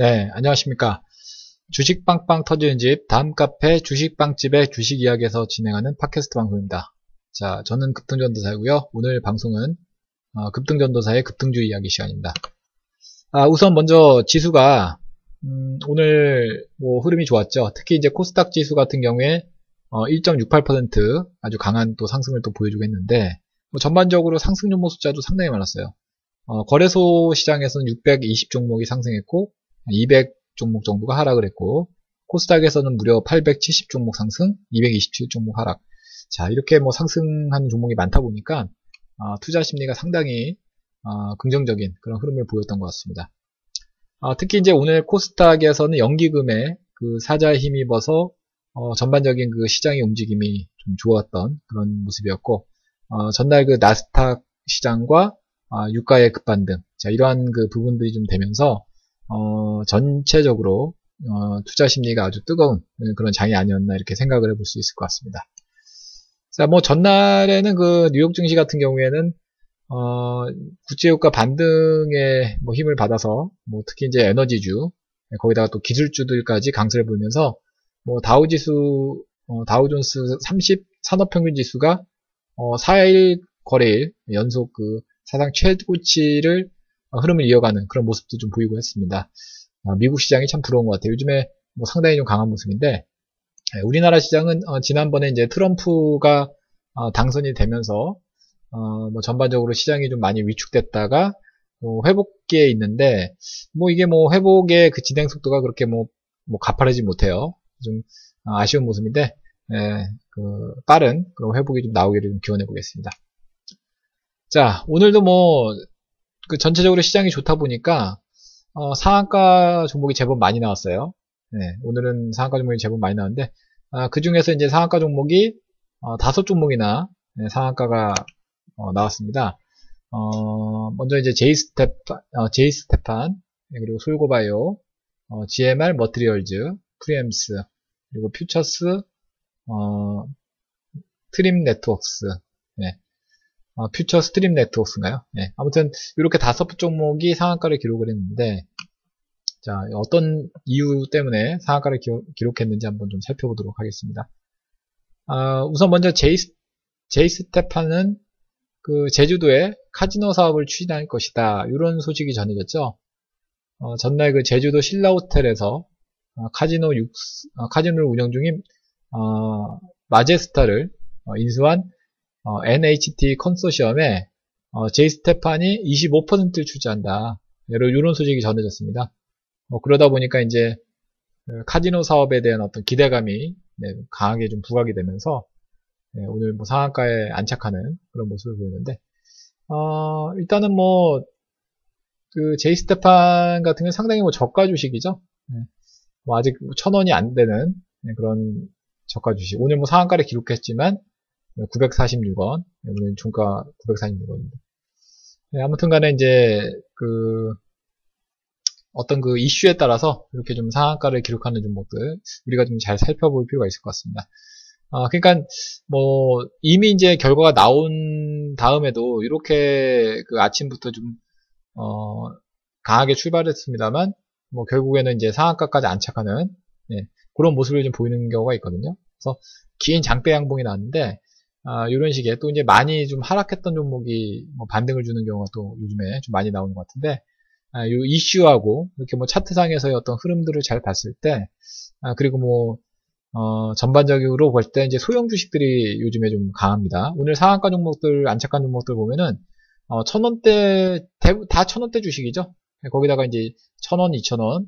네, 안녕하십니까. 주식 빵빵 터지는 집, 다음 카페 주식빵집의 주식 이야기에서 진행하는 팟캐스트 방송입니다. 자, 저는 급등전도사이고요. 오늘 방송은 어, 급등전도사의 급등주의 이야기 시간입니다. 아, 우선 먼저 지수가 음, 오늘 뭐 흐름이 좋았죠. 특히 이제 코스닥 지수 같은 경우에 어, 1.68% 아주 강한 또 상승을 또 보여주고 했는데 뭐 전반적으로 상승 종목 숫자도 상당히 많았어요. 어, 거래소 시장에서는 620 종목이 상승했고 200 종목 정도가 하락을 했고 코스닥에서는 무려 870 종목 상승, 227 종목 하락. 자 이렇게 뭐 상승한 종목이 많다 보니까 어, 투자 심리가 상당히 어, 긍정적인 그런 흐름을 보였던 것 같습니다. 어, 특히 이제 오늘 코스닥에서는 연기금에 그 사자에 힘입어서 어, 전반적인 그 시장의 움직임이 좀 좋았던 그런 모습이었고 어, 전날 그 나스닥 시장과 아, 유가의 급반등 자 이러한 그 부분들이 좀 되면서 어, 전체적으로 어, 투자 심리가 아주 뜨거운 그런 장이 아니었나 이렇게 생각을 해볼 수 있을 것 같습니다. 자, 뭐 전날에는 그 뉴욕 증시 같은 경우에는 어, 국제유가 반등에 뭐 힘을 받아서 뭐 특히 이제 에너지주 거기다가 또 기술주들까지 강세를 보이면서 뭐 다우지수 어, 다우존스 30 산업평균 지수가 어, 4일 거래일 연속 그 사상 최고치를 어, 흐름을 이어가는 그런 모습도 좀 보이고 했습니다. 어, 미국 시장이 참 부러운 것 같아요. 요즘에 뭐 상당히 좀 강한 모습인데 예, 우리나라 시장은 어, 지난번에 이제 트럼프가 당선이 되면서 뭐 전반적으로 시장이 좀 많이 위축됐다가 뭐 회복기에 있는데 뭐 이게 뭐 회복의 그 진행 속도가 그렇게 뭐, 뭐 가파르지 못해요. 좀 아쉬운 모습인데 예, 그 빠른 그런 회복이 좀 나오기를 좀 기원해 보겠습니다. 자 오늘도 뭐 그 전체적으로 시장이 좋다 보니까 어, 상한가 종목이 제법 많이 나왔어요. 네, 오늘은 상한가 종목이 제법 많이 나왔는데 아, 그 중에서 이제 상한가 종목이 어, 다섯 종목이나 네, 상한가가 어, 나왔습니다. 어, 먼저 이제 제이스텝, 어, 제이스테판 네, 그리고 솔고바이오, 어, GMR 머트리얼즈, 프리엠스, 그리고 퓨처스, 어, 트림 네트워크스, 네, 어, 퓨처 스트림 네트워크인가요? 네, 아무튼 이렇게 다섯 종목이 상한가를 기록을 했는데 자 어떤 이유 때문에 상한가를 기록, 했는지 한번 좀 살펴보도록 하겠습니다. 어, 우선 먼저 제이스, 제이스테판은 그 제주도에 카지노 사업을 추진할 것이다 이런 소식이 전해졌죠. 어, 전날 그 제주도 신라호텔에서 어, 카지노 6, 어, 카지노를 운영 중인 어, 마제스타를 인수한 어, NHT 컨소시엄에 어, 제이 스테판이 25%를 출자한다. 이런 소식이 전해졌습니다. 뭐 그러다 보니까 이제 그 카지노 사업에 대한 어떤 기대감이 네, 강하게 좀 부각이 되면서 네, 오늘 뭐 상한가에 안착하는 그런 모습을 보이는데 어, 일단은 뭐 그 제이 스테판 같은 경우 상당히 뭐 저가 주식이죠. 네, 뭐 아직 천 원이 안 되는 네, 그런 저가 주식. 오늘 뭐 상한가를 기록했지만 946원. 오늘 종가 946원입니다. 네, 아무튼 간에 이제 그 어떤 그 이슈에 따라서 이렇게 좀 상한가를 기록하는 종목들 우리가 좀 잘 살펴볼 필요가 있을 것 같습니다. 아, 그러니까 뭐 이미 이제 결과가 나온 다음에도 이렇게 그 아침부터 좀 어, 강하게 출발했습니다만 뭐 결국에는 이제 상한가까지 안착하는 네, 그런 모습을 좀 보이는 경우가 있거든요. 그래서 긴 장대 양봉이 나왔는데 아, 이런 식의 또 이제 많이 좀 하락했던 종목이 뭐 반등을 주는 경우가 또 요즘에 좀 많이 나오는 것 같은데 아, 이 이슈하고 이렇게 뭐 차트상에서의 어떤 흐름들을 잘 봤을 때 아, 그리고 뭐 어, 전반적으로 볼 때 이제 소형 주식들이 요즘에 좀 강합니다. 오늘 상한가 종목들 안착한 종목들 보면은 어, 천 원대 다천 원대 주식이죠. 거기다가 이제 천 원, 이천 원,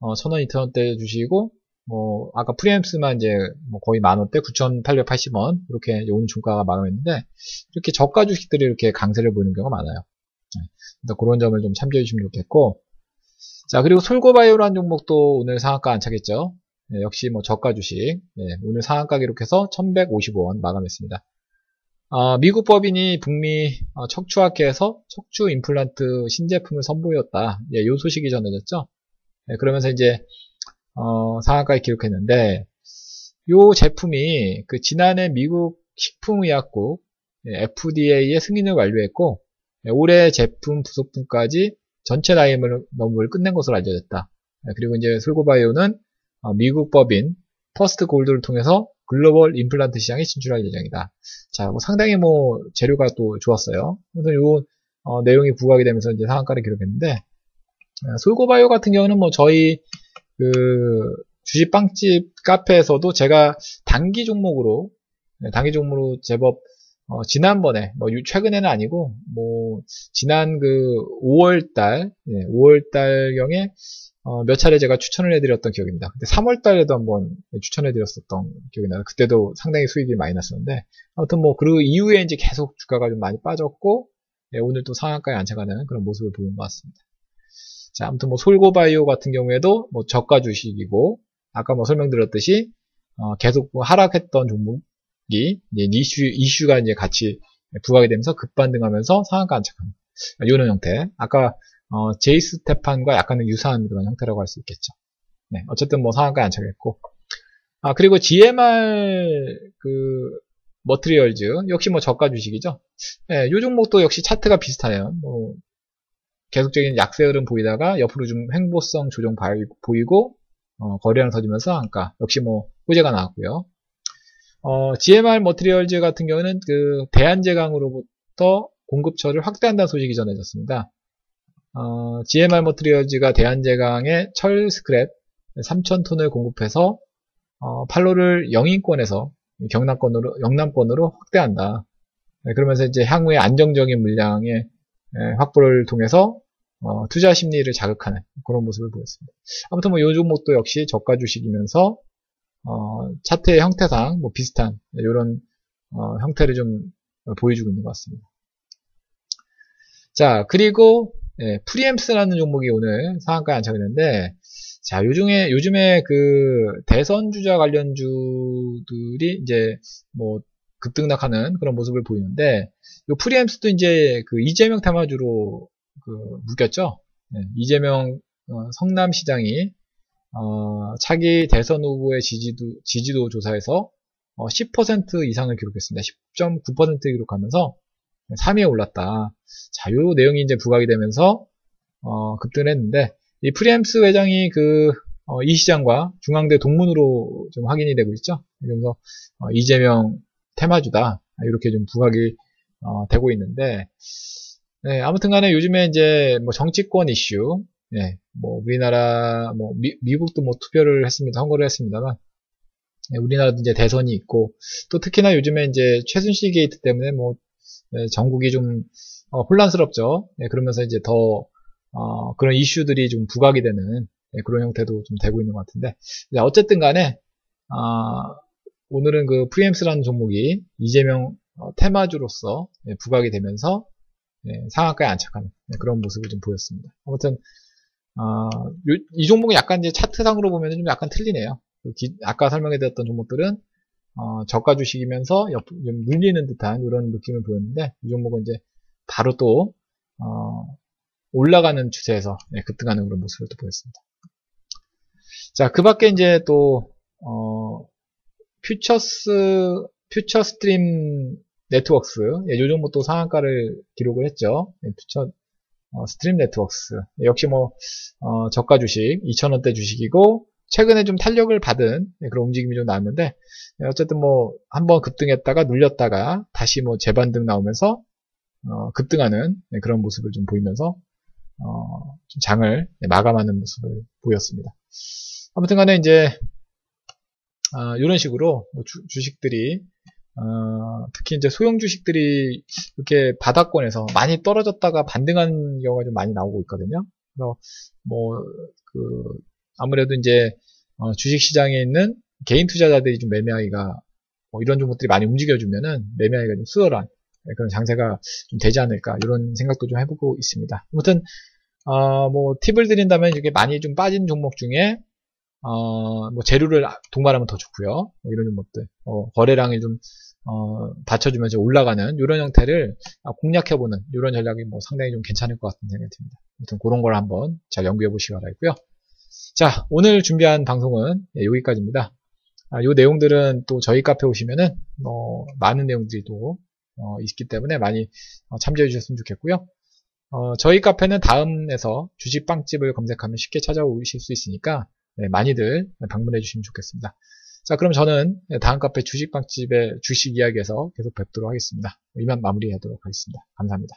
어, 천 원, 이천 원대 주식이고 뭐 아까 프리엠스만 이제 뭐 거의 만원대 9,880원 이렇게 오는 종가가 마감했는데 이렇게 저가 주식들이 이렇게 강세를 보이는 경우가 많아요. 네. 그런 점을 좀 참조해 주시면 좋겠고 자 그리고 솔고바이오라는 종목도 오늘 상한가 안착했죠. 네, 역시 뭐 저가 주식 네, 오늘 상한가 기록해서 1,155원 마감했습니다. 어, 미국 법인이 북미 어, 척추학회에서 척추 임플란트 신제품을 선보였다. 예, 요 소식이 전해졌죠. 네, 그러면서 이제 어, 상한가에 기록했는데 이 제품이 그 지난해 미국 식품의약국 FDA의 승인을 완료했고 올해 제품 부속품까지 전체 라인을 넘을 끝낸 것으로 알려졌다. 네, 그리고 이제 솔고바이오는 어, 미국 법인 퍼스트 골드를 통해서 글로벌 임플란트 시장에 진출할 예정이다. 자, 뭐 상당히 뭐 재료가 또 좋았어요. 그래서 요 어, 내용이 부각이 되면서 이제 상한가를 기록했는데 어, 솔고바이오 같은 경우는 뭐 저희 그 주식 빵집 카페에서도 제가 단기 종목으로 네, 단기 종목으로 제법 어, 지난번에 뭐 최근에는 아니고 뭐 지난 그 5월달 예, 5월달 경에 어, 몇 차례 제가 추천을 해드렸던 기억입니다. 근데 3월달에도 한번 추천해드렸었던 기억이 나요. 그때도 상당히 수익이 많이 났었는데 아무튼 뭐 그 이후에 이제 계속 주가가 좀 많이 빠졌고 예, 오늘 또 상한가에 안착하는 그런 모습을 보는 것 같습니다. 자, 아무튼 뭐 솔고바이오 같은 경우에도 뭐 저가 주식이고 아까 뭐 설명드렸듯이 어, 계속 뭐 하락했던 종목이 이제 이슈 이슈가 이제 같이 부각이 되면서 급반등하면서 상한가 안착하는 이런 형태. 아까 어, 제이스테판과 약간은 유사한 그런 형태라고 할 수 있겠죠. 네, 어쨌든 뭐 상한가에 안착했고 아 그리고 GMR 그 머트리얼즈 역시 뭐 저가 주식이죠. 네, 요 종목도 역시 차트가 비슷해요. 뭐 계속적인 약세 흐름 보이다가 옆으로 좀 횡보성 조정 보이고 어, 거래량 터지면서 상한가 역시 뭐 호재가 나왔고요. 어, GMR 머트리얼즈 같은 경우는 그 대한제강으로부터 공급처를 확대한다는 소식이 전해졌습니다. 어, GMR 머트리얼즈가 대한제강에 철 스크랩 3,000톤을 공급해서 어, 판로를 경인권에서 경남권으로 영남권으로 확대한다. 네, 그러면서 이제 향후에 안정적인 물량의 확보를 통해서 어, 투자 심리를 자극하는 그런 모습을 보였습니다. 아무튼 뭐요 종목도 역시 저가 주식이면서 어, 차트의 형태상 뭐 비슷한 이런 어, 형태를 좀 보여주고 있는 것 같습니다. 자 그리고 예, 프리엠스라는 종목이 오늘 상한가에 안착했는데 자 요즘에 요즘에 그 대선 주자 관련주들이 이제 뭐 급등락하는 그런 모습을 보이는데 이 프리엠스도 이제 그 이재명 테마주로 그 묶였죠. 네, 이재명 어, 성남시장이 어, 차기 대선 후보의 지지도 지지도 조사에서 어, 10% 이상을 기록했습니다. 10.9% 기록하면서 3위에 올랐다. 자, 요 내용이 이제 부각이 되면서 어, 급등을 했는데 이 프리엠스 회장이 그 어, 이 시장과 중앙대 동문으로 좀 확인이 되고 있죠. 그래서 어, 이재명 테마주다 이렇게 좀 부각이 어, 되고 있는데 네, 아무튼 간에 요즘에 이제 뭐 정치권 이슈, 네, 뭐 우리나라, 뭐 미국도 뭐 투표를 했습니다. 선거를 했습니다만, 네, 우리나라도 이제 대선이 있고, 또 특히나 요즘에 이제 최순실 게이트 때문에 뭐, 네, 전국이 좀 어, 혼란스럽죠. 네, 그러면서 이제 더, 어, 그런 이슈들이 좀 부각이 되는 네, 그런 형태도 좀 되고 있는 것 같은데, 어쨌든 간에, 어, 오늘은 그 프리엠스라는 종목이 이재명 어, 테마주로서 네, 부각이 되면서 네, 상한가에 안착하는 네, 그런 모습을 좀 보였습니다. 아무튼 어, 이 종목은 약간 이제 차트상으로 보면 좀 약간 틀리네요. 그 기, 아까 설명해드렸던 종목들은 어, 저가 주식이면서 옆, 좀 눌리는 듯한 이런 느낌을 보였는데 이 종목은 이제 바로 또 어, 올라가는 추세에서 네, 급등하는 그런 모습을 또 보였습니다. 자, 그 밖에 이제 또, 어, 퓨처스, 퓨처 스트림 네트워크스, 예, 요 정도 또 상한가를 기록을 했죠. 예, 퓨처 어, 스트림 네트워크스. 예, 역시 뭐, 어, 저가 주식, 2,000원대 주식이고, 최근에 좀 탄력을 받은 예, 그런 움직임이 좀 나왔는데, 예, 어쨌든 뭐, 한번 급등했다가 눌렸다가 다시 뭐 재반등 나오면서, 어, 급등하는 예, 그런 모습을 좀 보이면서, 어, 좀 장을 마감하는 모습을 보였습니다. 아무튼 간에 이제, 아, 이런 식으로 뭐 주, 주식들이 어, 특히 이제 소형 주식들이 이렇게 바닥권에서 많이 떨어졌다가 반등한 경우가 좀 많이 나오고 있거든요. 그래서 뭐 그 아무래도 이제 어, 주식 시장에 있는 개인 투자자들이 좀 매매하기가 뭐 이런 종목들이 많이 움직여주면은 매매하기가 좀 수월한 네, 그런 장세가 좀 되지 않을까 이런 생각도 좀 해보고 있습니다. 아무튼 어, 뭐 팁을 드린다면 이렇게 많이 좀 빠진 종목 중에 어, 뭐 재료를 동반하면 더 좋고요. 뭐 이런 종목들 어, 거래량이 좀 어, 받쳐주면서 올라가는 이런 형태를 공략해보는 이런 전략이 뭐 상당히 좀 괜찮을 것 같은 생각이 듭니다. 아무튼 그런 걸 한번 잘 연구해 보시기 바라겠고요. 자, 오늘 준비한 방송은 예, 여기까지입니다. 아, 이 내용들은 또 저희 카페 오시면은 뭐 많은 내용들이 또 어, 있기 때문에 많이 어, 참조해 주셨으면 좋겠고요. 어, 저희 카페는 다음에서 주식빵집을 검색하면 쉽게 찾아오실 수 있으니까 네, 많이들 방문해 주시면 좋겠습니다. 자, 그럼 저는 다음 카페 주식빵집의 주식 이야기에서 계속 뵙도록 하겠습니다. 이만 마무리하도록 하겠습니다. 감사합니다.